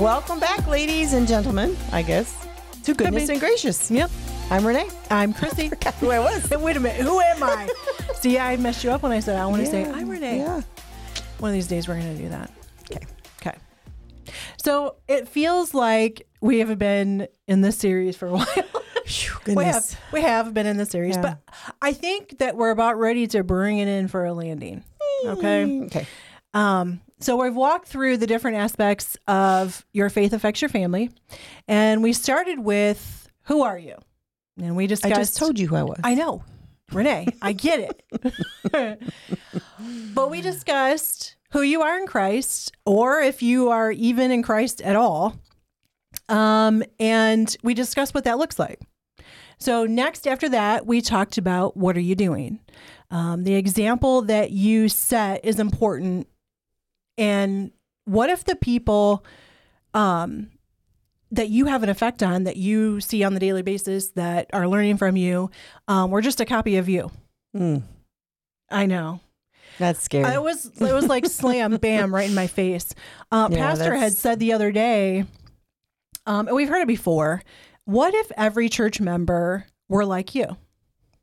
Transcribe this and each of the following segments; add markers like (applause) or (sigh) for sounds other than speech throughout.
Welcome back, ladies and gentlemen, I guess, to Goodness and Gracious. Yep. I'm Renee. I'm (laughs) Chrissy. Who I was. (laughs) Wait a minute. Who am I? (laughs) See, I messed you up when I said I want to say I'm Renee. Yeah. One of these days we're going to do that. Okay. Okay. So it feels like we have been in this series for a while. Phew, we have we have been in the series, Yeah. but I think that we're about ready to bring it in for a landing. Okay. Okay. Um, so we've walked through the different aspects of your faith affects your family, and we started with who are you, and we I just told you who I was. I know, Renee. I get it. (laughs) but we discussed who you are in Christ, or if you are even in Christ at all. Um, and we discussed what that looks like. So next, after that, we talked about what are you doing. Um, the example that you set is important. And what if the people um, that you have an effect on, that you see on the daily basis, that are learning from you, um, were just a copy of you? Mm, I know. that's scary. It was it was like slam (laughs) bam right in my face. Uh, Yeah, Pastor had said the other day, um, and we've heard it before. What if every church member were like you?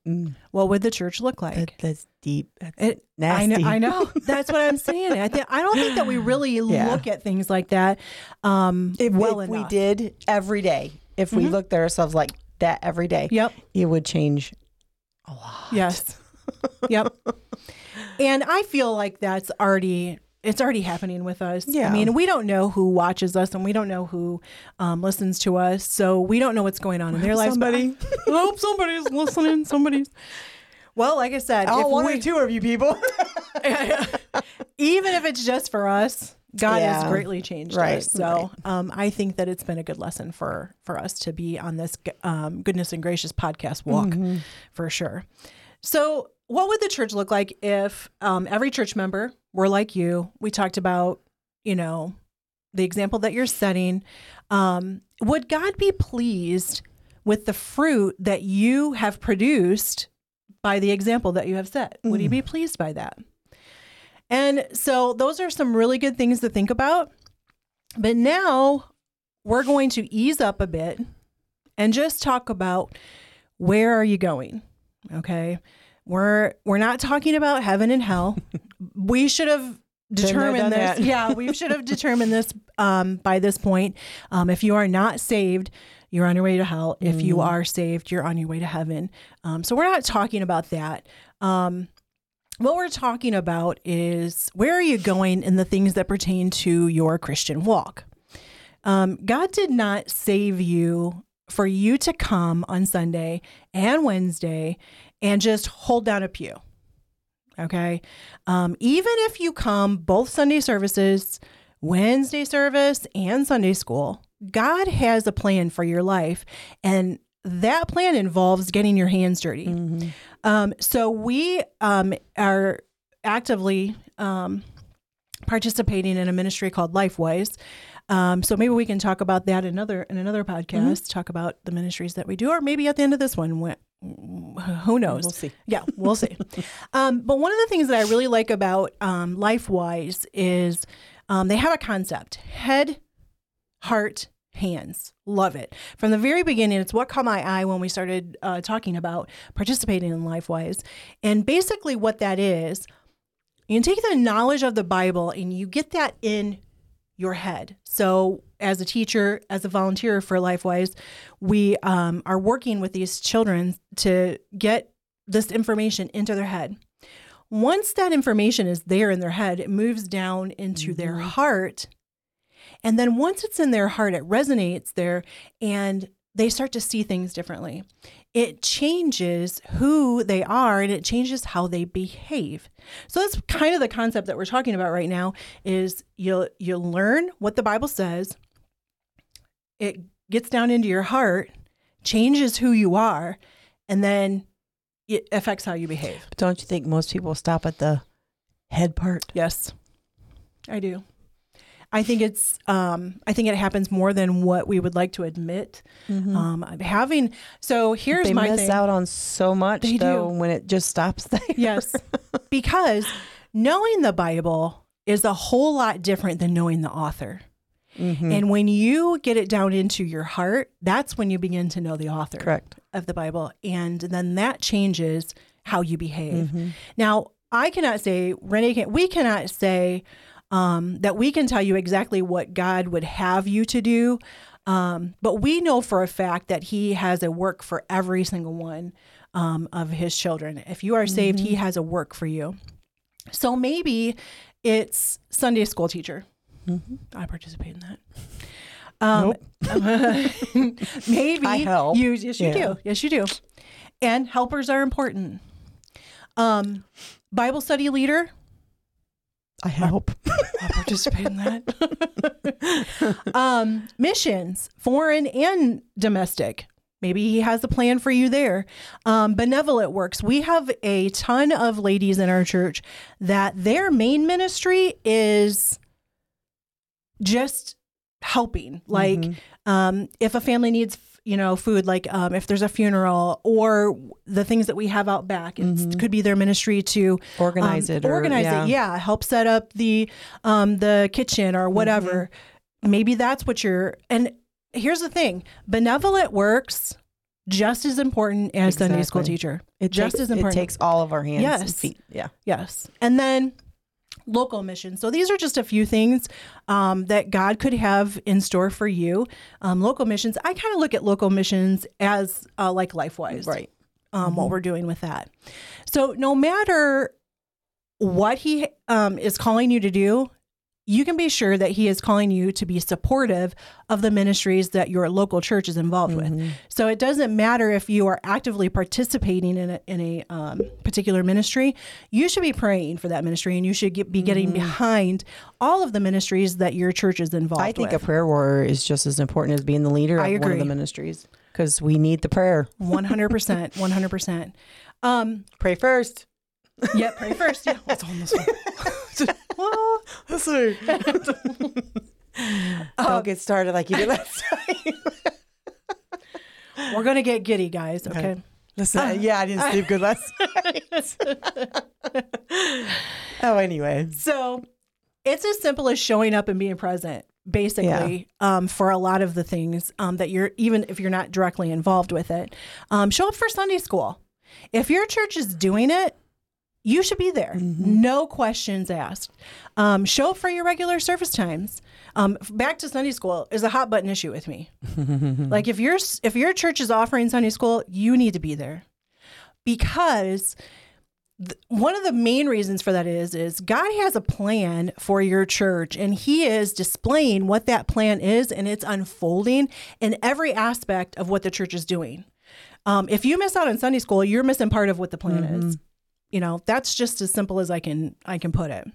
Mm, What would the church look like? that, that's deep. That's It, nasty. I know, I know. (laughs) That's what I'm saying. I think I don't think that we really Yeah. look at things like that um, If, well if we did every day, if we Mhm. looked at ourselves like that every day, Yep. it would change a lot. Yes. (laughs) yep. And I feel like that's already it's already happening with us. Yeah. I mean, we don't know who watches us and we don't know who um, listens to us. So we don't know what's going on in their lives. Somebody. (laughs) I hope somebody's listening. Somebody's. (laughs) Well, like I said, Oh, if one we- or two of you people. (laughs) even if it's just for us, God has greatly changed Right, us. So um, I think that it's been a good lesson for for us to be on this um, goodness and gracious podcast walk Mm-hmm. for sure. So, what would the church look like if um, every church member were like you? We talked about, you know, the example that you're setting. Um, would God be pleased with the fruit that you have produced by the example that you have set? Would He be pleased by that? And so, those are some really good things to think about. But now we're going to ease up a bit and just talk about where are you going? Okay. We're we're not talking about heaven and hell. (laughs) we should have determined this. yeah, we should have determined this um, by this point. Um, if you are not saved, you're on your way to hell. If you Mm-hmm. are saved, you're on your way to heaven. Um, so we're not talking about that. Um, what we're talking about is where are you going in the things that pertain to your Christian walk. Um, God did not save you for you to come on Sunday and Wednesday and just hold down a pew. Okay. Um, even if you come both Sunday services, Wednesday service, and Sunday school, God has a plan for your life. And that plan involves getting your hands dirty. Mm-hmm. Um, so we um, are actively um, participating in a ministry called LifeWise. Um, so maybe we can talk about that in another in another podcast. Talk about the ministries that we do, or maybe at the end of this one, (laughs) who knows? We'll see. Yeah, we'll see. (laughs) um, but one of the things that I really like about um, LifeWise is um, they have a concept: head, heart, hands. Love it. From the very beginning, it's what caught my eye when we started uh, talking about participating in LifeWise. And basically, what that is, you take the knowledge of the Bible and you get that in your head. So, as a teacher, as a volunteer for LifeWise, we um, are working with these children to get this information into their head. Once that information is there in their head, it moves down into their heart. And then once it's in their heart, it resonates there and they start to see things differently. It changes who they are and it changes how they behave. So that's kind of the concept that we're talking about right now is you you learn what the Bible says. It gets down into your heart, changes who you are, and then it affects how you behave. But don't you think most people stop at the head part? Yes, I do. I think it's. Um, I think it happens more than what we would like to admit. Um, having so here's Mm-hmm. they my miss thing. out on so much They though do. when it just stops there. Yes, (laughs) because knowing the Bible is a whole lot different than knowing the author. Mm-hmm. And when you get it down into your heart, that's when you begin to know the author Correct. of the Bible. And then that changes how you behave. Mm-hmm. Now, I cannot say, Renee, can, we cannot say um, that we can tell you exactly what God would have you to do. Um, but we know for a fact that He has a work for every single one um, of His children. If you are saved, He has a work for you. So maybe it's Sunday school teacher. I participate in that. Um, (laughs) maybe I help. you. Yes, you Yeah. do. Yes, you do. And helpers are important. Um, Bible study leader. I help. (laughs) I'll participate in that. (laughs) um, missions, foreign and domestic. Maybe he has a plan for you there. Um, benevolent works. We have a ton of ladies in our church that their main ministry is just helping. Like, um, if a family needs, you know, food, like um, if there's a funeral or the things that we have out back, it could be their ministry to Organize um, it or- organize yeah. it. Yeah, help set up the um, the kitchen or whatever. Maybe that's what you're. And here's the thing: benevolent works just as important as Sunday school teacher. It just takes, as important. It takes all of our hands and feet. Yeah. Yes. And then local missions. So these are just a few things um, that God could have in store for you. Um, local missions, I kind of look at local missions as uh, like LifeWise, Right. um, what we're doing with that. So no matter what He um, is calling you to do, you can be sure that he is calling you to be supportive of the ministries that your local church is involved with. So it doesn't matter if you are actively participating in a, in a um, particular ministry. You should be praying for that ministry, and you should get, be getting behind all of the ministries that your church is involved. I think with. a prayer warrior is just as important as being the leader I of I one of agree. the ministries because we need the prayer. one hundred percent, one hundred percent. Um, Pray first. yeah, pray first. Yeah, (laughs) it's on this one. (laughs) Well, listen. (laughs) Don't get started like you did last (laughs) time. We're gonna get giddy, guys. Okay. Listen, yeah, I didn't sleep good last night. oh, anyway. So it's as simple as showing up and being present, basically, um, for a lot of the things um, that you're, even if you're not directly involved with it. Um, show up for Sunday school. If your church is doing it, you should be there. No questions asked. Um, show up for your regular service times. Um, back to Sunday school is a hot button issue with me. (laughs) like if your if your church is offering Sunday school, you need to be there because th- one of the main reasons for that is is God has a plan for your church and he is displaying what that plan is and it's unfolding in every aspect of what the church is doing. Um, if you miss out on Sunday school, you're missing part of what the plan is. You know, that's just as simple as I can I can put it.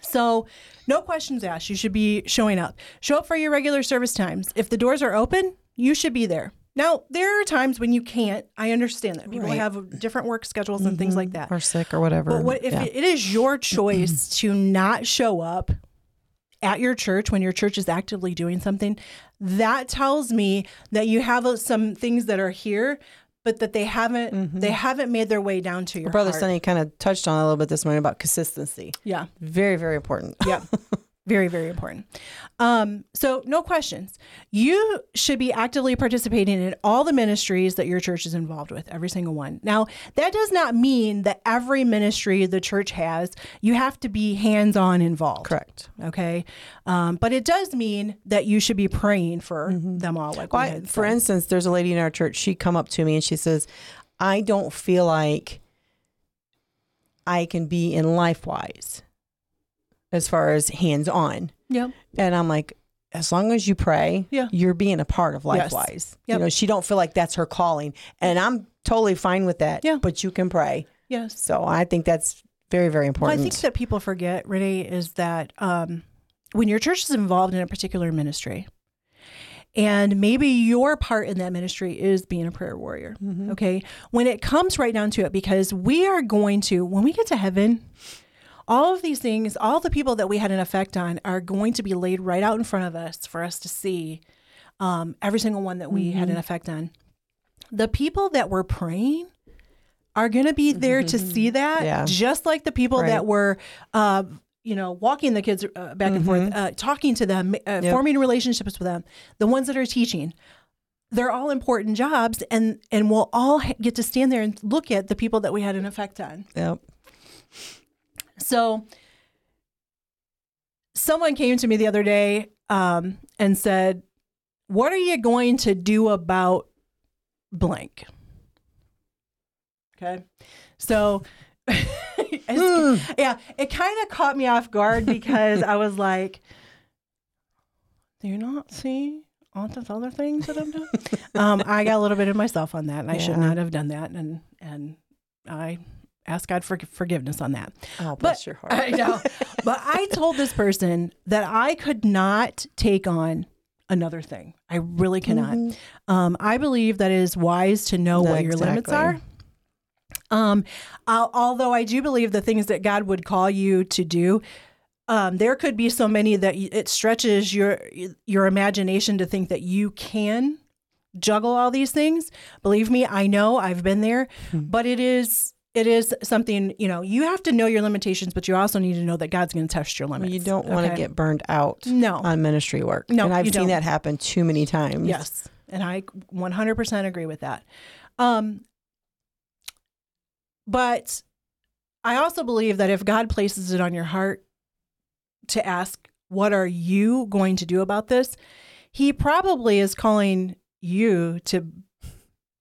So, no questions asked. You should be showing up. Show up for your regular service times. If the doors are open, you should be there. Now, there are times when you can't. I understand that people Right. have different work schedules and things like mm-hmm. that. Or sick or whatever. But what if Yeah. it is your choice (clears throat) to not show up at your church when your church is actively doing something? That tells me that you have some things that are here, but that they haven't mm-hmm. they haven't made their way down to your Brother heart. Sonny kind of touched on a little bit this morning about consistency. Yeah. Very, very important. Yeah. (laughs) very, very important. Um, so, no questions. You should be actively participating in all the ministries that your church is involved with, every single one. Now, that does not mean that every ministry the church has, you have to be hands on involved. Correct. Okay. Um, but it does mean that you should be praying for them all. Like, we Well, I- for said. instance, there's a lady in our church. She come up to me and she says, "I don't feel like I can be in LifeWise as far as hands on." yeah. And I'm like, as long as you pray, Yeah. you're being a part of Yes. LifeWise. Yep. You know, she don't feel like that's her calling, and I'm totally fine with that. Yeah. But you can pray, Yes. so I think that's very, very Well, I think that people forget, Renee, is that um, when your church is involved in a particular ministry, and maybe your part in that ministry is being a prayer warrior. Okay. When it comes right down to it, because we are going to, when we get to heaven, all of these things, all the people that we had an effect on are going to be laid right out in front of us for us to see um, every single one that we had an effect on. The people that were praying are going to be there to see that, Yeah. just like the people Right. that were, uh, you know, walking the kids uh, back and forth, uh, talking to them, uh, Mm-hmm. Yep. forming relationships with them, the ones that are teaching. They're all important jobs, and and we'll all ha- get to stand there and look at the people that we had an effect on. Yep. So, someone came to me the other day um, and said, "What are you going to do about blank?" Okay, so. (laughs) it's- yeah, it kind of caught me off guard because I was like, "Do you not see all those other things that I'm doing?" um, I got a little bit of myself on that, and I should not have done that, and and I ask God for forgiveness on that. Oh, bless But- your (laughs) heart. I know. but I told this person that I could not take on another thing. I really cannot. Mm-hmm. Um, I believe that it is wise to know No, what your limits are. exactly. Um, al- although I do believe the things that God would call you to do, um, there could be so many that it stretches your your imagination to think that you can juggle all these things. Believe me, I know I've been there, Hmm. but it is it is something you know you have to know your limitations, but you also need to know that God's going to test your limits. You don't want to okay? get burned out no. on ministry work. No, and I've seen don't. that happen too many times. Yes, and I 100% agree with that. Um, but I also believe that if God places it on your heart to ask, what are you going to do about this? He probably is calling you to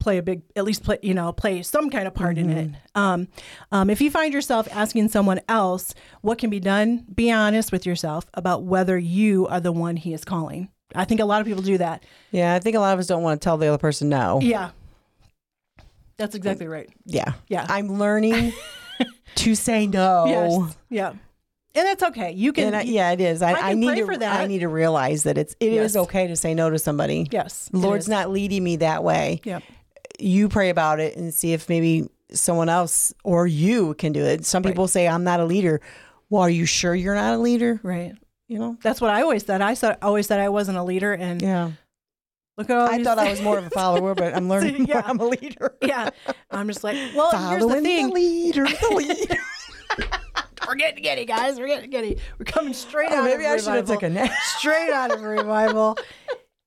play a big, at least play, you know, play some kind of part in it. Um, um, if you find yourself asking someone else what can be done, be honest with yourself about whether you are the one he is calling. I think a lot of people do that. Yeah, I think a lot of us don't want to tell the other person no. Yeah. That's exactly right. Yeah. Yeah. I'm learning (laughs) to say no. Yes. Yeah. And that's okay. You can. I, yeah, it is. I, I I, need to. for that. I need to realize that it's it is Yes. okay to say no to somebody. yes. Lord's not leading me that way. Yep. You pray about it and see if maybe someone else or you can do it. Some Right. people say I'm not a leader. Well, are you sure you're not a leader? Right. You know. That's what I always said. I said always said I wasn't a leader, and Yeah. look at all. I thought I was (laughs) more of a follower, but I'm learning (laughs) Yeah. (laughs) I'm a leader. yeah. I'm just like, well, here's Following the thing. leader, the leader. We're getting giddy, guys. We're getting giddy. We're coming straight Oh, out. maybe of I should have revival. took a nap. straight out of revival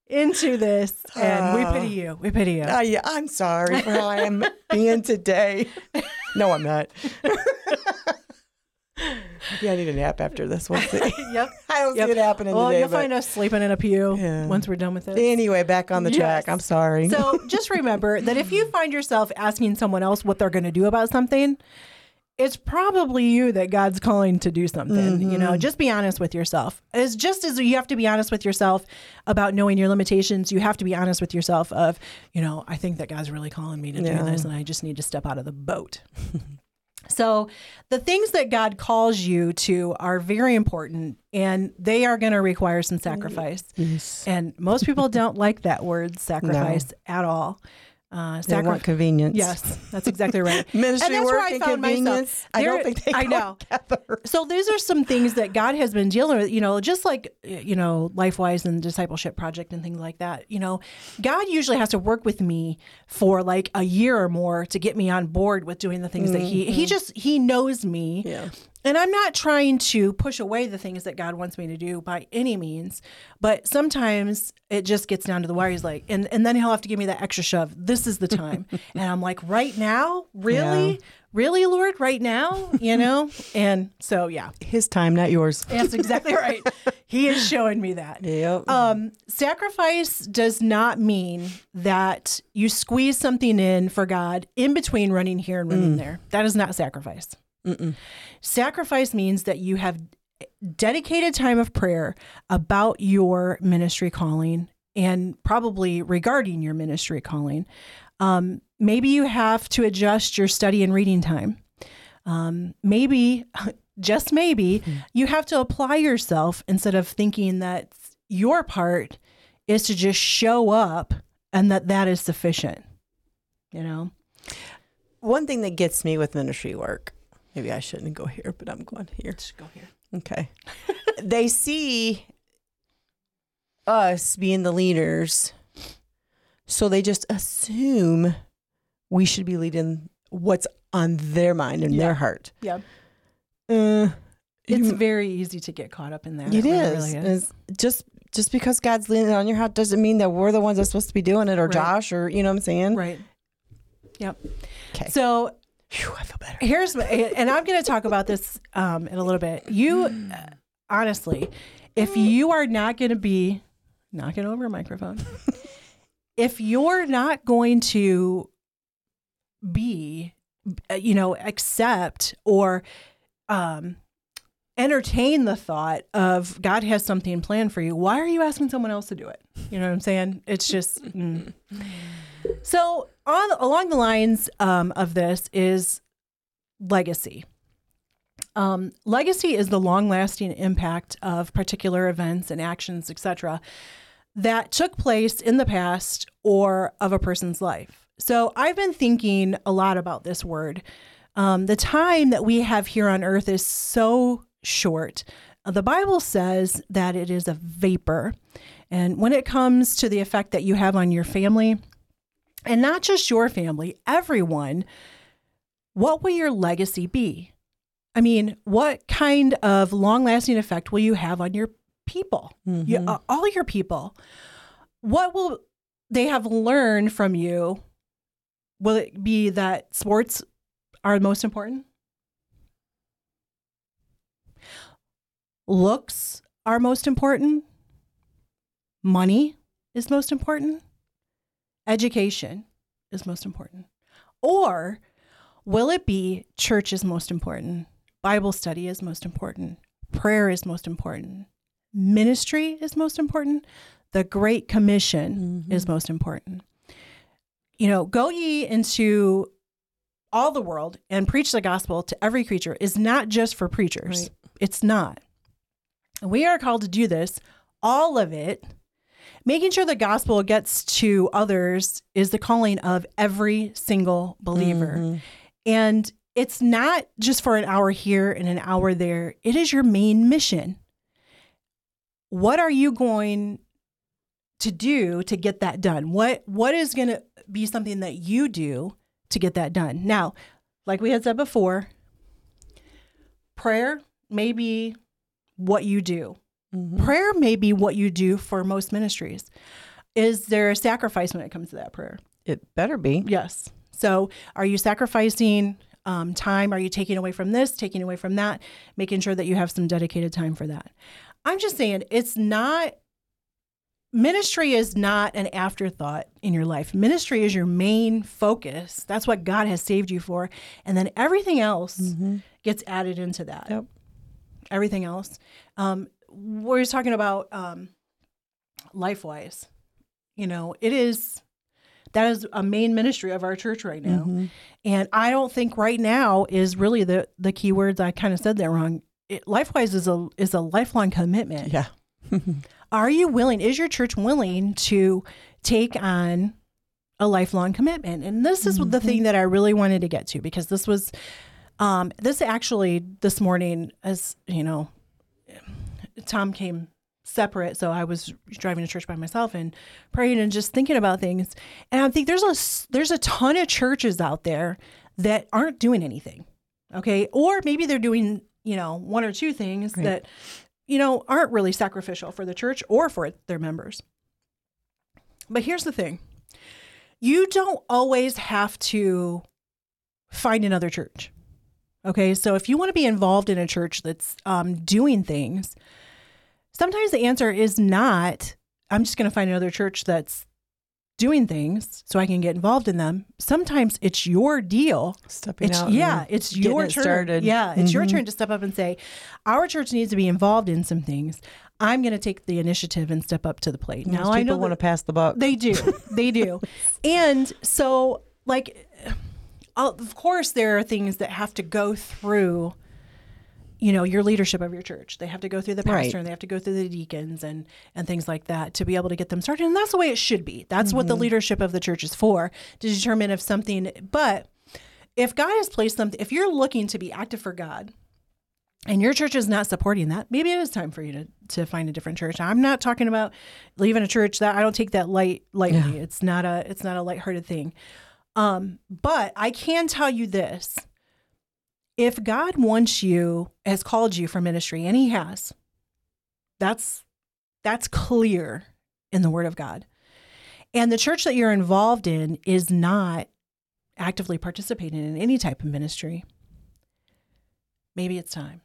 into this, and we Uh, pity you. We pity you. Uh, yeah, I'm sorry for how I am (laughs) being today. No, I'm not. yeah, I need a nap after this. We'll see. (laughs) yep. (laughs) I don't Yep. see it happening Well, today. you'll but find us sleeping in a pew Yeah. once we're done with this. anyway, back on the track. I'm sorry. So just remember that if you find yourself asking someone else what they're going to do about something, it's probably you that God's calling to do something. You know, mm-hmm. just be honest with yourself. It's just as you have to be honest with yourself about knowing your limitations, you have to be honest with yourself of, you know, I think that God's really calling me to Yeah. do this and I just need to step out of the boat. (laughs) So, the things that God calls you to are very important and they are going to require some mm-hmm. sacrifice. yes. And most people don't like that word (laughs) sacrifice at all. Uh, They sacri- want convenience. yes, that's exactly right. (laughs) Ministry And that's work where I and convenience. I don't think they I know. together. (laughs) So these are some things that God has been dealing with, you know, just like, you know, LifeWise and Discipleship Project and things like that. You know, God usually has to work with me for like a year or more to get me on board with doing the things that he, he just, he knows me. Yeah. And I'm not trying to push away the things that God wants me to do by any means, but sometimes it just gets down to the wire. He's like, and, and then he'll have to give me that extra shove. This is the time. (laughs) and I'm like, right now? Really? Yeah. Really, Lord? Right now? You know? and so, yeah, His time, not yours. that's exactly (laughs) right. He is showing me that. Yep. Um, sacrifice does not mean that you squeeze something in for God in between running here and running there. That is not sacrifice. Sacrifice means that you have dedicated time of prayer about your ministry calling and probably regarding your ministry calling. Um, maybe you have to adjust your study and reading time. Um, maybe, (laughs) just maybe, you have to apply yourself instead of thinking that your part is to just show up and that that is sufficient. You know? One thing that gets me with ministry work, maybe I shouldn't go here, but I'm going here. Just go here. Okay. (laughs) they see us being the leaders, so they just assume we should be leading what's on their mind and Yeah. their heart. Yeah. Uh, it's very easy to get caught up in that. It really, is. really It's just just because God's leaning on your heart doesn't mean that we're the ones that's supposed to be doing it, or Right. Josh, or you know what I'm saying. Right. Yep. Okay. So Phew, I feel better. here's my- and I'm going to talk about this um, in a little bit. You uh, honestly, if you are not going to be knocking over a microphone, (laughs) if you're not going to be, uh, you know, accept or um, entertain the thought of God has something planned for you, why are you asking someone else to do it? You know what I'm saying? It's just. mm. (laughs) So, on along the lines um, of this is legacy. Um, legacy is the long-lasting impact of particular events and actions, etc., that took place in the past or of a person's life. So, I've been thinking a lot about this word. Um, the time that we have here on earth is so short. The Bible says that it is a vapor. And when it comes to the effect that you have on your family, and not just your family, everyone, what will your legacy be? I mean, what kind of long lasting effect will you have on your people, You- uh, all your people? What will they have learned from you? Will it be that sports are most important? Looks are most important? Money is most important? Education is most important? Or will it be church is most important, Bible study is most important, prayer is most important, ministry is most important, the Great Commission mm-hmm. is most important? You know, go ye into all the world and preach the gospel to every creature is not just for preachers. Right. It's not. We are called to do this, all of it, making sure the gospel gets to others is the calling of every single believer. Mhm. And it's not just for an hour here and an hour there, it is your main mission. What are you going to do to get that done? What what is going to be something that you do to get that done? Now, like we had said before, prayer may be what you do. Mhm. Prayer may be what you do for most ministries. Is there a sacrifice when it comes to that prayer? It better be. Yes. So, are you sacrificing um, time? Are you taking away from this, taking away from that, making sure that you have some dedicated time for that? I'm just saying it's not, ministry is not an afterthought in your life. Ministry is your main focus. That's what God has saved you for. And then everything else Mhm. gets added into that. Yep. Everything else. Um, we're just talking about um, LifeWise. You know, it is that is a main ministry of our church right now. Mhm. And I don't think right now is really the the key words. I kind of said that wrong. It, LifeWise is a is a lifelong commitment. Yeah. (laughs) Are you willing? Is your church willing to take on a lifelong commitment? And this is the thing that I really wanted to get to because this was um, this actually this morning as you know Tom came separate so I was driving to church by myself and praying and just thinking about things. And I think there's a there's a ton of churches out there that aren't doing anything okay? Or maybe they're doing you know one or two things Right. that you know aren't really sacrificial for the church or for their members. But here's the thing. You don't always have to find another church okay? So if you want to be involved in a church that's um, doing things sometimes the answer is not i'm just going to find another church that's doing things so i can get involved in them sometimes it's your deal Stepping it's, out. yeah, it's your it turn. started. Yeah, it's your Mhm. turn to step up and say, "Our church needs to be involved in some things." I'm going to take the initiative and step up to the plate. Most Now I know people want to pass the buck. they do, (laughs) they do, and so like, of course, there are things that have to go through. You know, your leadership of your church. They have to go through the pastor Right. and they have to go through the deacons and and things like that to be able to get them started. And that's the way it should be. That's what the leadership of the church is for to determine if something. But if God has placed something, if you're looking to be active for God, and your church is not supporting that, maybe it is time for you to to find a different church. I'm not talking about leaving a church that I don't take that light lightly. It's not a it's not a lighthearted thing. Um, but I can tell you this. If God wants you, has called you for ministry, and He has, that's that's clear in the Word of God. And the church that you're involved in is not actively participating in any type of ministry. Maybe it's time.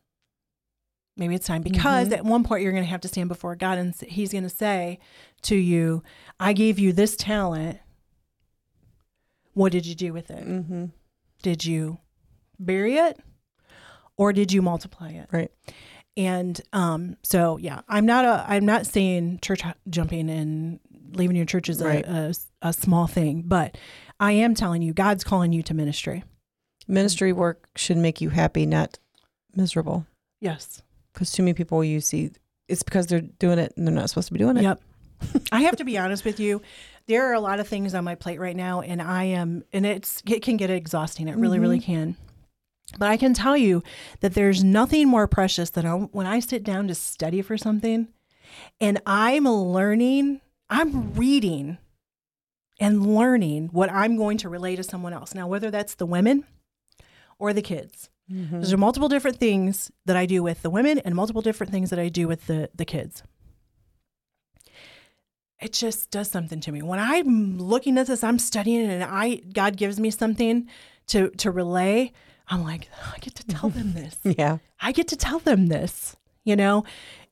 Maybe it's time because Mhm. at one point you're going to have to stand before God and He's going to say to you, I gave you this talent. What did you do with it? Mm-hmm. Did you bury it or did you multiply it? Right. And um, so, yeah, I'm not a, I'm not saying church jumping and leaving your church is a, Right. a, a small thing, but I am telling you, God's calling you to ministry. Ministry work should make you happy, not miserable. Yes. Because too many people you see, it's because they're doing it and they're not supposed to be doing it. Yep. I have to be honest with you. There are a lot of things on my plate right now, and I am, and it's it can get exhausting. It really, really can. But I can tell you that there's nothing more precious than when I sit down to study for something, and I'm learning. I'm reading and learning what I'm going to relay to someone else. Now, whether that's the women or the kids, Mhm. there's multiple different things that I do with the women and multiple different things that I do with the the kids. It just does something to me. When I'm looking at this, I'm studying and I God gives me something to to relay, I'm like, I get to tell them this. (laughs) Yeah. I get to tell them this, you know?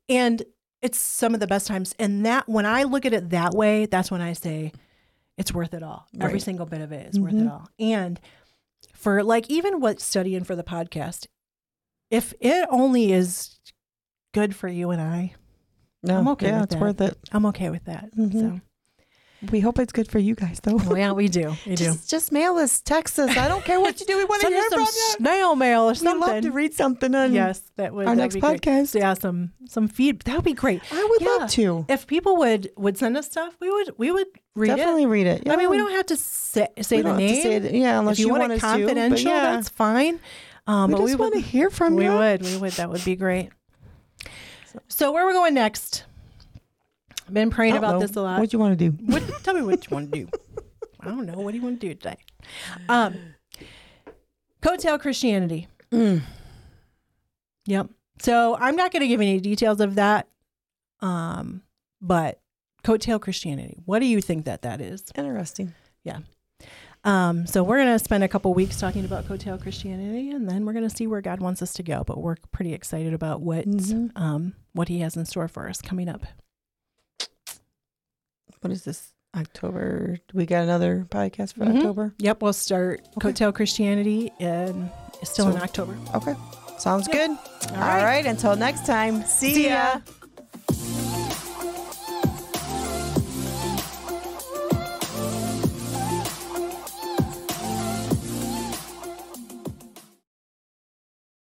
And it's some of the best times. And that when I look at it that way, that's when I say it's worth it all. Every single bit of it is worth it Mhm. all. And for like even what studying for the podcast, if it only is good for you and I, No, I'm okay Yeah, with it's that. worth it. I'm okay with that. Mhm. We hope it's good for you guys, though. So, yeah, we do. We do. Just, just mail us, text us. I don't care what you do. We want to hear from some you. snail mail or something. We'd love to read something on yes, that would our next be great. podcast. Yeah, some some feed. That would be great. I would Yeah. love to. If people would would send us stuff, we would we would read Definitely it. read it. I mean, we don't have to say, say the don't have to name. say it- yeah, unless if you, want, want it us to, confidential, yeah. that's fine. Um, we but just we want to hear from we you. would we would that would be great. So where are we going next? Been praying about know. this a lot. What do you want to do? What, tell me what you want to do. (laughs) I don't know. What do you want to do today? Um, Coattail Christianity. Mm. Yep. So I'm not going to give any details of that. Um, but Coattail Christianity. What do you think that that is? Interesting. Yeah. Um, so we're going to spend a couple weeks talking about Coattail Christianity, and then we're going to see where God wants us to go. But we're pretty excited about what Mhm. um, what He has in store for us coming up. What is this? October. Do we got another podcast for Mhm. October? Yep, we'll start Okay. Coattail Christianity, and it's still in October. Okay. Sounds Yep. good. All All right. Until next time. See, See ya. ya.